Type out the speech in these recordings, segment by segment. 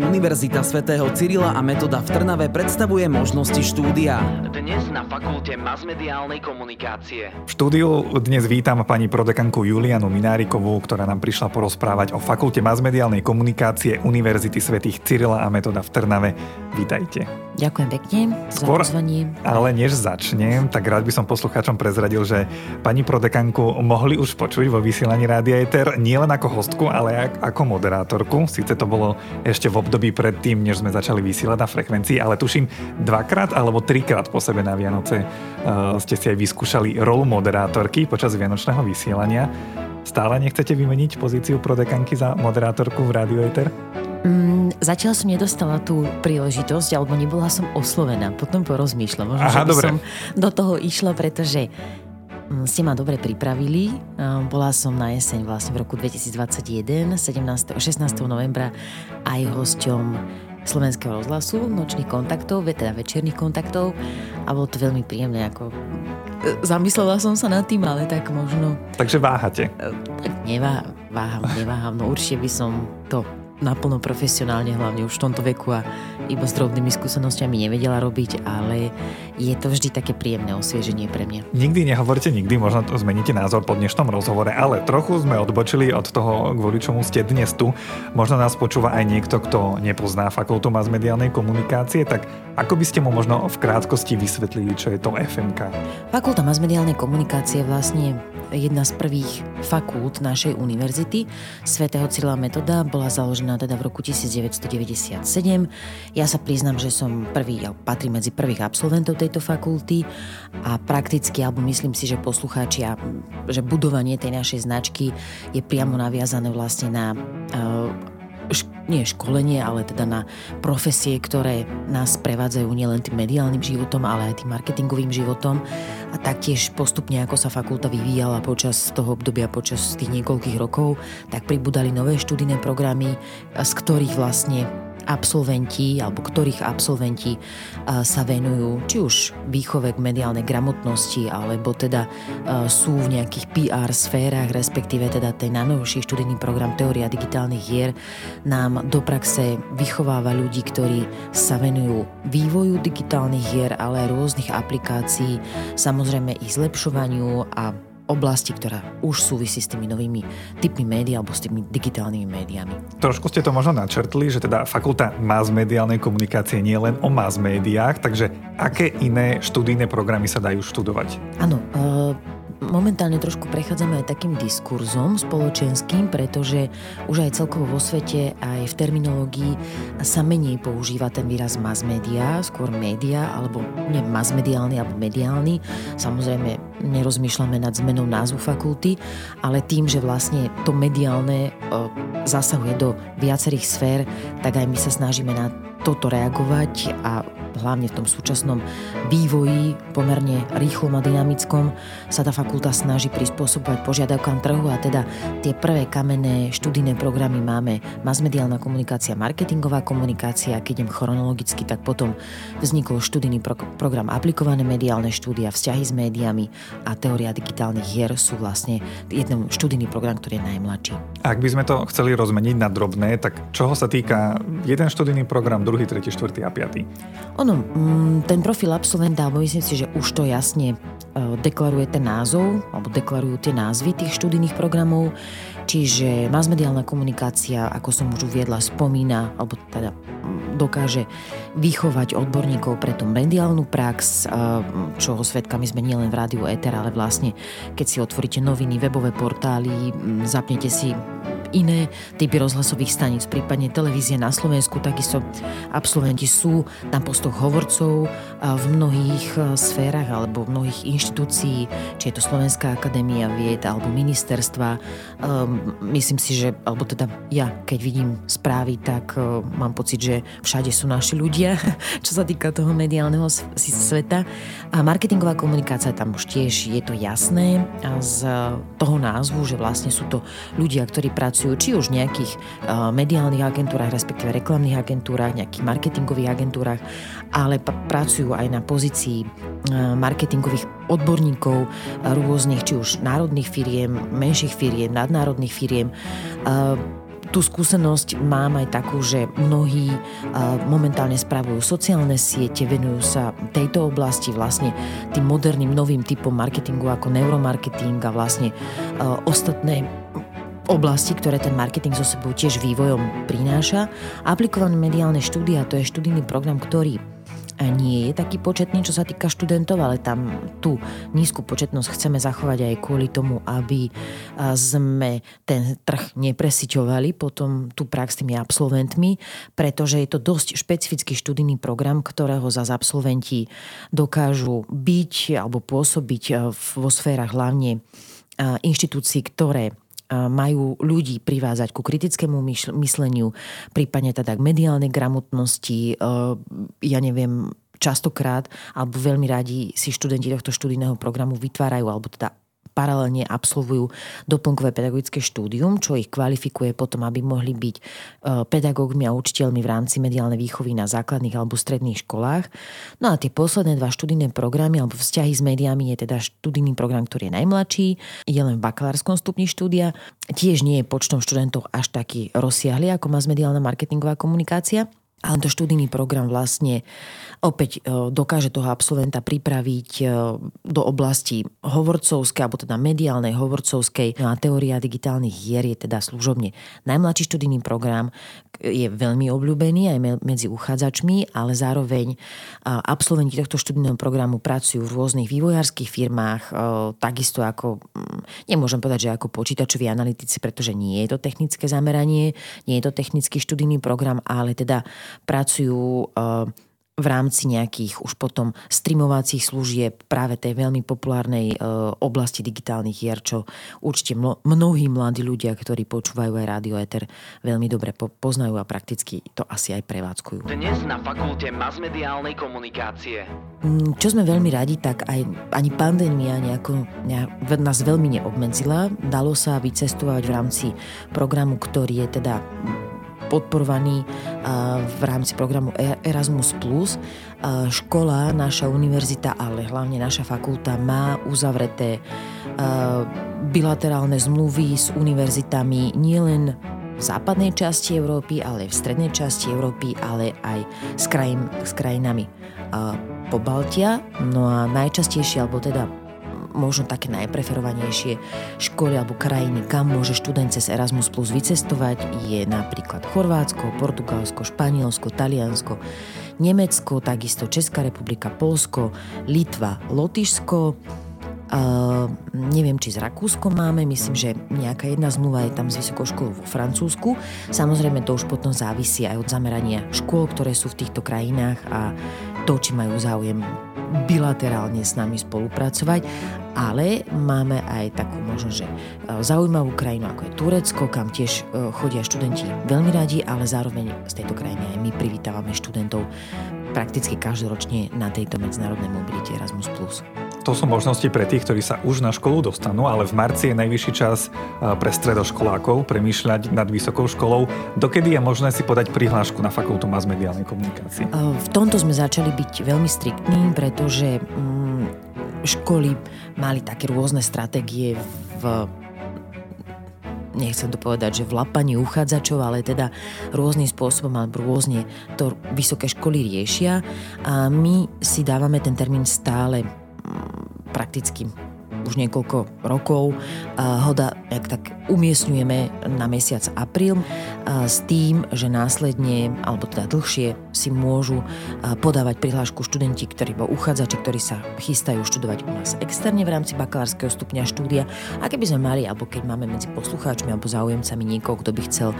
Univerzita svätého Cyrila a Metoda v Trnave predstavuje možnosti štúdia. Dnes na Fakulte masmediálnej komunikácie. V štúdiu dnes vítam pani prodekanku Julianu Minárikovú, ktorá nám prišla porozprávať o Fakulte masmediálnej komunikácie Univerzity svätých Cyrila a Metoda v Trnave. Vítajte. Ďakujem pekne Skôr, za pozvanie. Ale než začnem, tak rád by som poslucháčom prezradil, že pani prodekanku mohli už počuť vo vysielaní Rádia Eter nielen ako hostku, ale aj ako moderátorku. Sice to bolo ešte v období predtým, než sme začali vysielať na frekvencii, ale tuším dvakrát alebo trikrát po sebe na Vianoce uh, ste si aj vyskúšali rolu moderátorky počas vianočného vysielania. Stále nechcete vymeniť pozíciu prodekanky za moderátorku v Rádio Eter? Mm, zatiaľ som nedostala tú príležitosť, alebo nebola som oslovená. Potom porozmýšľam. Možno, Aha, že dobre. som do toho išla, pretože ste ma dobre pripravili. A Bola som na jeseň vlastne v roku 2021, 17. 16. novembra aj hosťom slovenského rozhlasu, nočných kontaktov, teda večerných kontaktov a bolo to veľmi príjemné. Ako... e, Zamyslela som sa nad tým, ale tak možno Takže váhate. tak nevá, váham, neváham. No určite by som to naplno profesionálne, hlavne už v tomto veku a iba s drobnými skúsenostiami nevedela robiť, ale je to vždy také príjemné osvieženie pre mňa. Nikdy nehovorte nikdy, možno to zmeníte názor po dnešnom rozhovore, ale trochu sme odbočili od toho, kvôli čomu ste dnes tu. Možno nás počúva aj niekto, kto nepozná fakultu masmediálnej komunikácie, tak ako by ste mu možno v krátkosti vysvetlili, čo je to FMK? Fakulta masmediálnej komunikácie je vlastne jedna z prvých fakult našej univerzity. Svetého Cyrila Metoda bola založená teda v roku 1997. Ja sa priznam, že som prvý, ja patrím medzi prvých absolventov tejto fakulty a prakticky, alebo myslím si, že poslucháči že budovanie tej našej značky je priamo naviazané vlastne na uh, nie školenie, ale teda na profesie, ktoré nás prevádzajú nielen tým mediálnym životom, ale aj tým marketingovým životom. A taktiež postupne, ako sa fakulta vyvíjala počas toho obdobia, počas tých niekoľkých rokov, tak pribudali nové študijné programy, z ktorých vlastne absolventi, alebo ktorých absolventi a, sa venujú či už výchove k mediálnej gramotnosti, alebo teda a, sú v nejakých PR sférach, respektíve teda ten najnovší študijný program Teória digitálnych hier nám do praxe vychováva ľudí, ktorí sa venujú vývoju digitálnych hier, ale aj rôznych aplikácií, samozrejme ich zlepšovaniu a oblasti, ktorá už súvisí s tými novými typmi médií alebo s tými digitálnymi médiami. Trošku ste to možno načrtli, že teda fakulta masmediálnej komunikácie nie len o mass médiách, takže aké iné študijné programy sa dajú študovať? Áno, e, momentálne trošku prechádzame aj takým diskurzom spoločenským, pretože už aj celkovo vo svete, aj v terminológii sa menej používa ten výraz mass media, skôr média, alebo nie mass mediálny, alebo mediálny. Samozrejme, nerozmýšľame nad zmenou názvu fakulty, ale tým, že vlastne to mediálne e, zasahuje do viacerých sfér, tak aj my sa snažíme na toto reagovať a hlavne v tom súčasnom vývoji, pomerne rýchlom a dynamickom, sa tá fakulta snaží prispôsobovať požiadavkám trhu a teda tie prvé kamenné študijné programy máme masmediálna komunikácia, marketingová komunikácia, keď idem chronologicky, tak potom vznikol študijný pro- program aplikované mediálne štúdia, vzťahy s médiami a teória digitálnych hier sú vlastne jeden študijný program, ktorý je najmladší. Ak by sme to chceli rozmeniť na drobné, tak čoho sa týka jeden študijný program, druhý, tretí, štvrtý a piatý? Ono, mm, ten profil absolventa, alebo myslím si, že už to jasne e, deklaruje ten názov, alebo deklarujú tie názvy tých študijných programov, čiže masmediálna komunikácia, ako som už uviedla, spomína, alebo teda dokáže vychovať odborníkov pre tú mediálnu prax, e, čoho svetkami sme nielen v rádiu Eter, ale vlastne keď si otvoríte noviny, webové portály, mm, zapnete si iné typy rozhlasových staníc, prípadne televízie na Slovensku, takisto absolventi sú na postoch hovorcov a v mnohých e, sférach alebo v mnohých inštitúcií, či je to Slovenská akadémia vied alebo ministerstva. Um, myslím si, že, alebo teda ja, keď vidím správy, tak mám pocit, že všade sú naši ľudia, čo sa týka toho mediálneho sveta. A marketingová komunikácia tam už tiež je to jasné a z toho názvu, že vlastne sú to ľudia, ktorí pracujú či už v nejakých mediálnych agentúrach, respektíve reklamných agentúrach, nejakých marketingových agentúrach, ale pracujú aj na pozícii marketingových odborníkov rôznych, či už národných firiem, menších firiem, nadnárodných firiem. Tú skúsenosť mám aj takú, že mnohí momentálne spravujú sociálne siete, venujú sa tejto oblasti vlastne tým moderným novým typom marketingu ako neuromarketing a vlastne ostatné oblasti, ktoré ten marketing so sebou tiež vývojom prináša. Aplikované mediálne štúdia, to je študijný program, ktorý nie je taký početný, čo sa týka študentov, ale tam tú nízku početnosť chceme zachovať aj kvôli tomu, aby sme ten trh nepresiťovali potom tú prax tými absolventmi, pretože je to dosť špecifický študijný program, ktorého za absolventi dokážu byť alebo pôsobiť vo sférach hlavne inštitúcií, ktoré majú ľudí privázať ku kritickému mysleniu, prípadne teda k mediálnej gramotnosti, e, ja neviem, častokrát, alebo veľmi radi si študenti tohto študijného programu vytvárajú, alebo teda paralelne absolvujú doplnkové pedagogické štúdium, čo ich kvalifikuje potom, aby mohli byť e, pedagógmi a učiteľmi v rámci mediálnej výchovy na základných alebo stredných školách. No a tie posledné dva študijné programy alebo vzťahy s médiami je teda študijný program, ktorý je najmladší, je len v bakalárskom stupni štúdia, tiež nie je počtom študentov až taký rozsiahly, ako má mediálna marketingová komunikácia. Ale to študijný program vlastne opäť e, dokáže toho absolventa pripraviť e, do oblasti hovorcovskej, alebo teda mediálnej hovorcovskej. No a teória digitálnych hier je teda služobne najmladší študijný program, je veľmi obľúbený aj medzi uchádzačmi, ale zároveň absolventi tohto študijného programu pracujú v rôznych vývojárskych firmách, e, takisto ako, mm, nemôžem povedať, že ako počítačoví analytici, pretože nie je to technické zameranie, nie je to technický študijný program, ale teda pracujú eh, v rámci nejakých už potom streamovacích služieb práve tej veľmi populárnej eh, oblasti digitálnych hier, čo určite mnohí mladí ľudia, ktorí počúvajú aj rádio Eter, veľmi dobre poznajú a prakticky to asi aj prevádzkujú. Dnes na fakulte masmediálnej komunikácie. Mm, čo sme veľmi radi, tak aj ani pandémia nejako, nejak, nás veľmi neobmedzila. Dalo sa vycestovať v rámci programu, ktorý je teda podporovaný v rámci programu e- Erasmus+. Škola, naša univerzita, ale hlavne naša fakulta má uzavreté bilaterálne zmluvy s univerzitami nielen v západnej časti Európy, ale v strednej časti Európy, ale aj s, krajin, s krajinami po Baltia. No a najčastejšie, alebo teda možno také najpreferovanejšie školy alebo krajiny, kam môže študent cez Erasmus Plus vycestovať, je napríklad Chorvátsko, Portugalsko, Španielsko, Taliansko, Nemecko, takisto Česká republika, Polsko, Litva, Lotyšsko, Uh, neviem, či z Rakúskom máme, myslím, že nejaká jedna zmluva je tam s vysokou školou vo Francúzsku. Samozrejme, to už potom závisí aj od zamerania škôl, ktoré sú v týchto krajinách a to, či majú záujem bilaterálne s nami spolupracovať, ale máme aj takú možno, že e, zaujímavú krajinu ako je Turecko, kam tiež e, chodia študenti veľmi radi, ale zároveň z tejto krajiny aj my privítavame študentov prakticky každoročne na tejto medzinárodnej mobilite Erasmus+. To sú možnosti pre tých, ktorí sa už na školu dostanú, ale v marci je najvyšší čas pre stredoškolákov premýšľať nad vysokou školou. Dokedy je možné si podať prihlášku na fakultu masmediálnej komunikácie? V tomto sme začali byť veľmi striktní, pretože mm, školy mali také rôzne stratégie v nechcem to povedať, že v lapaní uchádzačov, ale teda rôznym spôsobom alebo rôzne to vysoké školy riešia a my si dávame ten termín stále prakticky už niekoľko rokov. Ho da, tak umiestňujeme na mesiac apríl s tým, že následne, alebo teda dlhšie si môžu podávať prihlášku študenti, ktorí bol uchádzači, ktorí sa chystajú študovať u nás externe v rámci bakalárskeho stupňa štúdia. A keby sme mali, alebo keď máme medzi poslucháčmi alebo záujemcami niekoho, kto by chcel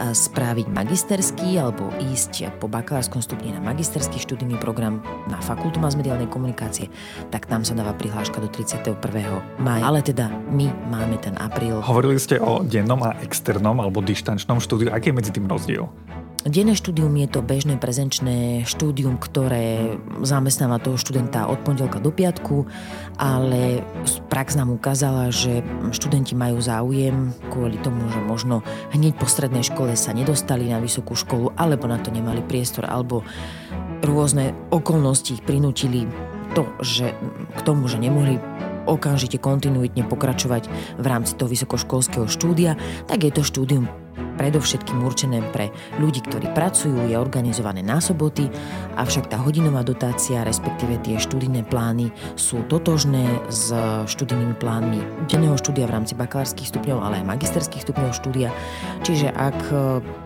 spraviť magisterský alebo ísť po bakalárskom stupni na magisterský študijný program na fakultu masmediálnej komunikácie, tak tam sa dáva prihláška do 31. maja. Ale teda my máme ten apríl. Hovorili ste o dennom a externom alebo dištančnom štúdiu. Aký je medzi tým rozdiel? Denné štúdium je to bežné prezenčné štúdium, ktoré zamestnáva toho študenta od pondelka do piatku, ale prax nám ukázala, že študenti majú záujem kvôli tomu, že možno hneď po strednej škole sa nedostali na vysokú školu, alebo na to nemali priestor, alebo rôzne okolnosti ich prinútili to, že k tomu, že nemohli okamžite kontinuitne pokračovať v rámci toho vysokoškolského štúdia, tak je to štúdium predovšetkým určené pre ľudí, ktorí pracujú, je organizované na soboty, avšak tá hodinová dotácia, respektíve tie študijné plány sú totožné s študijnými plánmi denného štúdia v rámci bakalárskych stupňov, ale aj magisterských stupňov štúdia. Čiže ak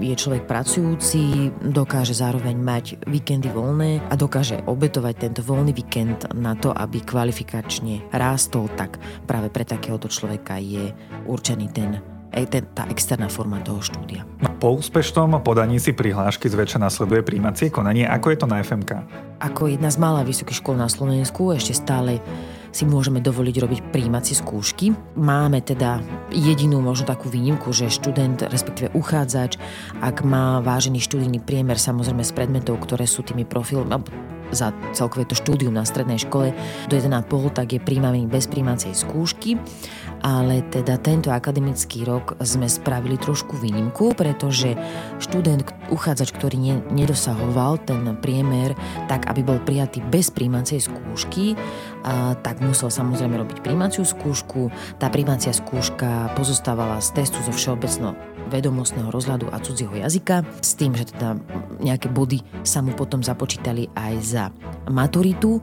je človek pracujúci, dokáže zároveň mať víkendy voľné a dokáže obetovať tento voľný víkend na to, aby kvalifikačne rástol, tak práve pre takéhoto človeka je určený ten ten, tá externá forma toho štúdia. No, po úspešnom podaní si prihlášky zväčša nasleduje príjmacie konanie. Ako je to na FMK? Ako jedna z mála vysokých škôl na Slovensku ešte stále si môžeme dovoliť robiť príjmacie skúšky. Máme teda jedinú možno takú výnimku, že študent, respektíve uchádzač, ak má vážený študijný priemer samozrejme z predmetov, ktoré sú tými profilmi, za celkové to štúdium na strednej škole do 1,5, tak je príjmaný bez príjmacej skúšky ale teda tento akademický rok sme spravili trošku výnimku, pretože študent, uchádzač, ktorý ne, nedosahoval ten priemer tak, aby bol prijatý bez príjmacej skúšky, a, tak musel samozrejme robiť príjmaciu skúšku. Tá príjmacia skúška pozostávala z testu zo všeobecno vedomostného rozhľadu a cudzieho jazyka, s tým, že teda nejaké body sa mu potom započítali aj za maturitu,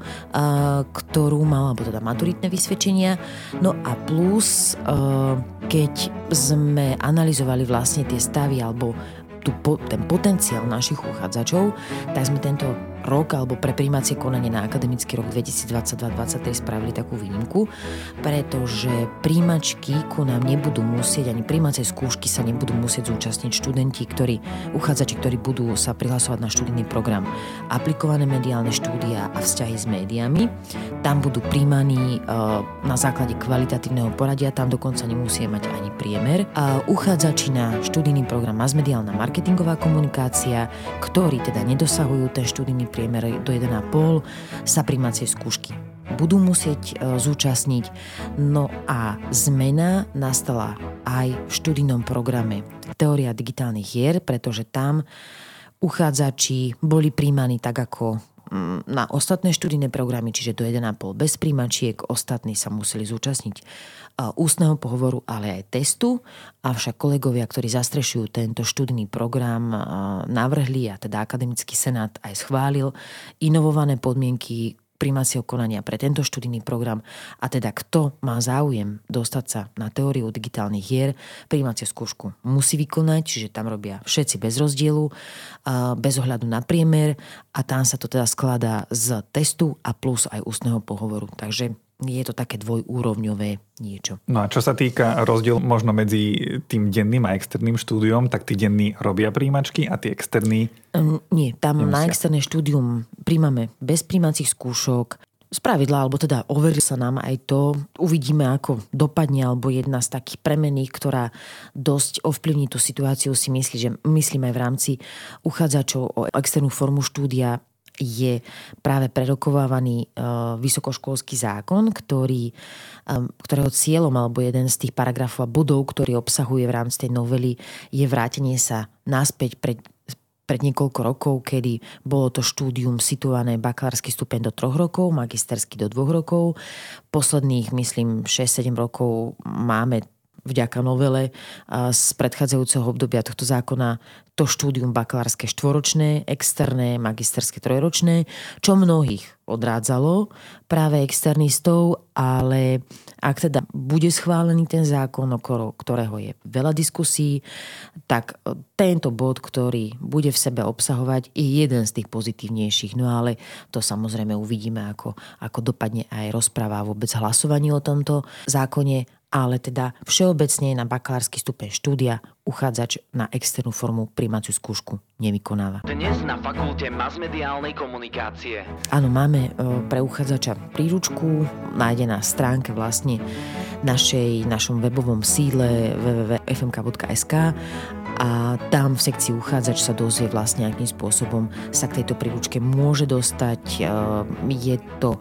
ktorú mal, alebo teda maturitné vysvedčenia. No a plus, keď sme analyzovali vlastne tie stavy alebo tú, ten potenciál našich uchádzačov, tak sme tento rok alebo pre príjmacie konanie na akademický rok 2022-2023 spravili takú výnimku, pretože príjmačky ku nám nebudú musieť, ani príjmacie skúšky sa nebudú musieť zúčastniť študenti, ktorí, uchádzači, ktorí budú sa prihlasovať na študijný program aplikované mediálne štúdia a vzťahy s médiami. Tam budú príjmaní uh, na základe kvalitatívneho poradia, tam dokonca nemusia mať ani priemer. A uchádzači na študijný program masmediálna marketingová komunikácia, ktorí teda nedosahujú ten študijný priemer do 1,5 sa primacie skúšky budú musieť e, zúčastniť. No a zmena nastala aj v študijnom programe Teória digitálnych hier, pretože tam uchádzači boli príjmaní tak ako na ostatné študijné programy, čiže do 1,5 bez príjmačiek, ostatní sa museli zúčastniť ústneho pohovoru, ale aj testu. Avšak kolegovia, ktorí zastrešujú tento študný program, navrhli a teda akademický senát aj schválil inovované podmienky primácieho konania pre tento študijný program a teda kto má záujem dostať sa na teóriu digitálnych hier, primáciu skúšku musí vykonať, čiže tam robia všetci bez rozdielu, bez ohľadu na priemer a tam sa to teda skladá z testu a plus aj ústneho pohovoru. Takže je to také dvojúrovňové niečo. No a čo sa týka rozdiel možno medzi tým denným a externým štúdiom, tak tí denní robia príjmačky a tí externí... Um, nie, tam nemusia. na externé štúdium príjmame bez príjmacích skúšok, z pravidla, alebo teda overí sa nám aj to. Uvidíme, ako dopadne, alebo jedna z takých premených, ktorá dosť ovplyvní tú situáciu, si myslí, že myslím aj v rámci uchádzačov o externú formu štúdia je práve prerokovávaný e, vysokoškolský zákon, ktorý, e, ktorého cieľom alebo jeden z tých paragrafov a bodov, ktorý obsahuje v rámci tej novely, je vrátenie sa naspäť pred pred niekoľko rokov, kedy bolo to štúdium situované bakalársky stupeň do troch rokov, magisterský do dvoch rokov. Posledných, myslím, 6-7 rokov máme vďaka novele z predchádzajúceho obdobia tohto zákona to štúdium bakalárske štvoročné, externé, magisterské trojročné, čo mnohých odrádzalo práve externistov, ale ak teda bude schválený ten zákon, okolo ktorého je veľa diskusí, tak tento bod, ktorý bude v sebe obsahovať, je jeden z tých pozitívnejších. No ale to samozrejme uvidíme, ako, ako dopadne aj rozpráva vôbec hlasovanie o tomto zákone ale teda všeobecne na bakalársky stupeň štúdia uchádzač na externú formu príjmaciu skúšku nevykonáva. Dnes na fakulte masmediálnej komunikácie. Áno, máme e, pre uchádzača príručku, nájde na stránke vlastne našej, našom webovom sídle www.fmk.sk a tam v sekcii uchádzač sa dozvie vlastne, akým spôsobom sa k tejto príručke môže dostať. E, je to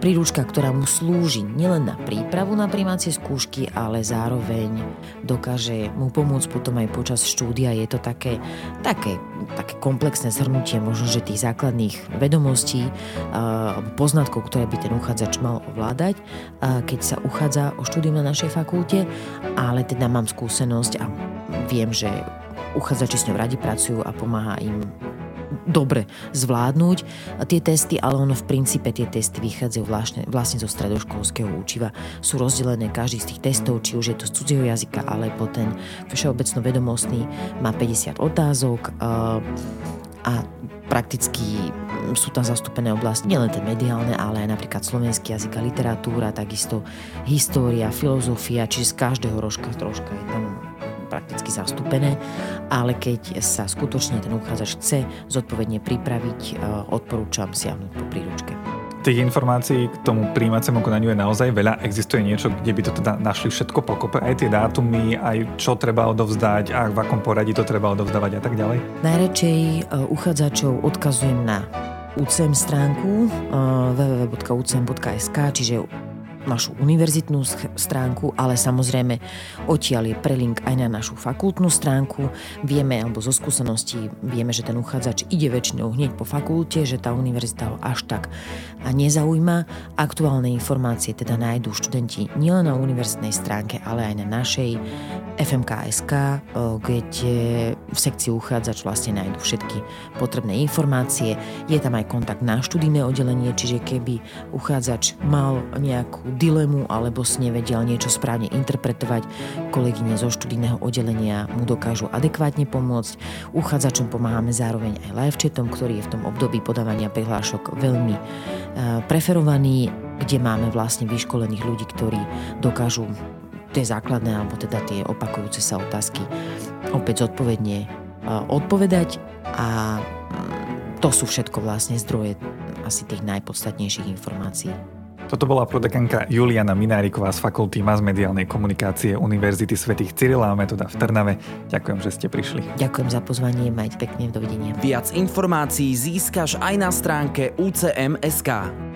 Príručka, ktorá mu slúži nielen na prípravu na primácie skúšky, ale zároveň dokáže mu pomôcť potom aj počas štúdia. Je to také, také, také komplexné zhrnutie možno, že tých základných vedomostí alebo poznatkov, ktoré by ten uchádzač mal ovládať, keď sa uchádza o štúdium na našej fakulte, ale teda mám skúsenosť a viem, že uchádzači s ňou radi pracujú a pomáha im dobre zvládnuť tie testy, ale ono v princípe tie testy vychádzajú vlastne, vlastne zo stredoškolského učiva. Sú rozdelené každý z tých testov, či už je to z cudzieho jazyka, alebo ten všeobecno vedomostný má 50 otázok a prakticky sú tam zastúpené oblasti, nielen tie mediálne, ale aj napríklad slovenský jazyk a literatúra, takisto história, filozofia, čiže z každého rožka troška je tam prakticky zastúpené, ale keď sa skutočne ten uchádzač chce zodpovedne pripraviť, e, odporúčam siahnuť po príručke. Tých informácií k tomu príjmacemu konaniu je naozaj veľa. Existuje niečo, kde by to teda našli všetko pokope, aj tie dátumy, aj čo treba odovzdať a v akom poradí to treba odovzdávať a tak ďalej? Najradšej e, uchádzačov odkazujem na UCM stránku e, www.ucm.sk, čiže našu univerzitnú stránku, ale samozrejme odtiaľ je prelink aj na našu fakultnú stránku. Vieme, alebo zo skúseností vieme, že ten uchádzač ide väčšinou hneď po fakulte, že tá univerzita ho až tak nezaujíma. Aktuálne informácie teda nájdú študenti nielen na univerzitnej stránke, ale aj na našej FMKSK, eh, kde v sekcii uchádzač vlastne nájdú všetky potrebné informácie. Je tam aj kontakt na študijné oddelenie, čiže keby uchádzač mal nejakú dilemu alebo si nevedel niečo správne interpretovať, kolegyne zo študijného oddelenia mu dokážu adekvátne pomôcť. Uchádzačom pomáhame zároveň aj live chatom, ktorý je v tom období podávania prihlášok veľmi e, preferovaný, kde máme vlastne vyškolených ľudí, ktorí dokážu tie základné alebo teda tie opakujúce sa otázky opäť zodpovedne e, odpovedať a mm, to sú všetko vlastne zdroje asi tých najpodstatnejších informácií. Toto bola prodekanka Juliana Mináriková z Fakulty masmediálnej komunikácie Univerzity svätých Cyrila a Metoda v Trnave. Ďakujem, že ste prišli. Ďakujem za pozvanie, majte pekne, dovidenia. Viac informácií získaš aj na stránke UCM.sk.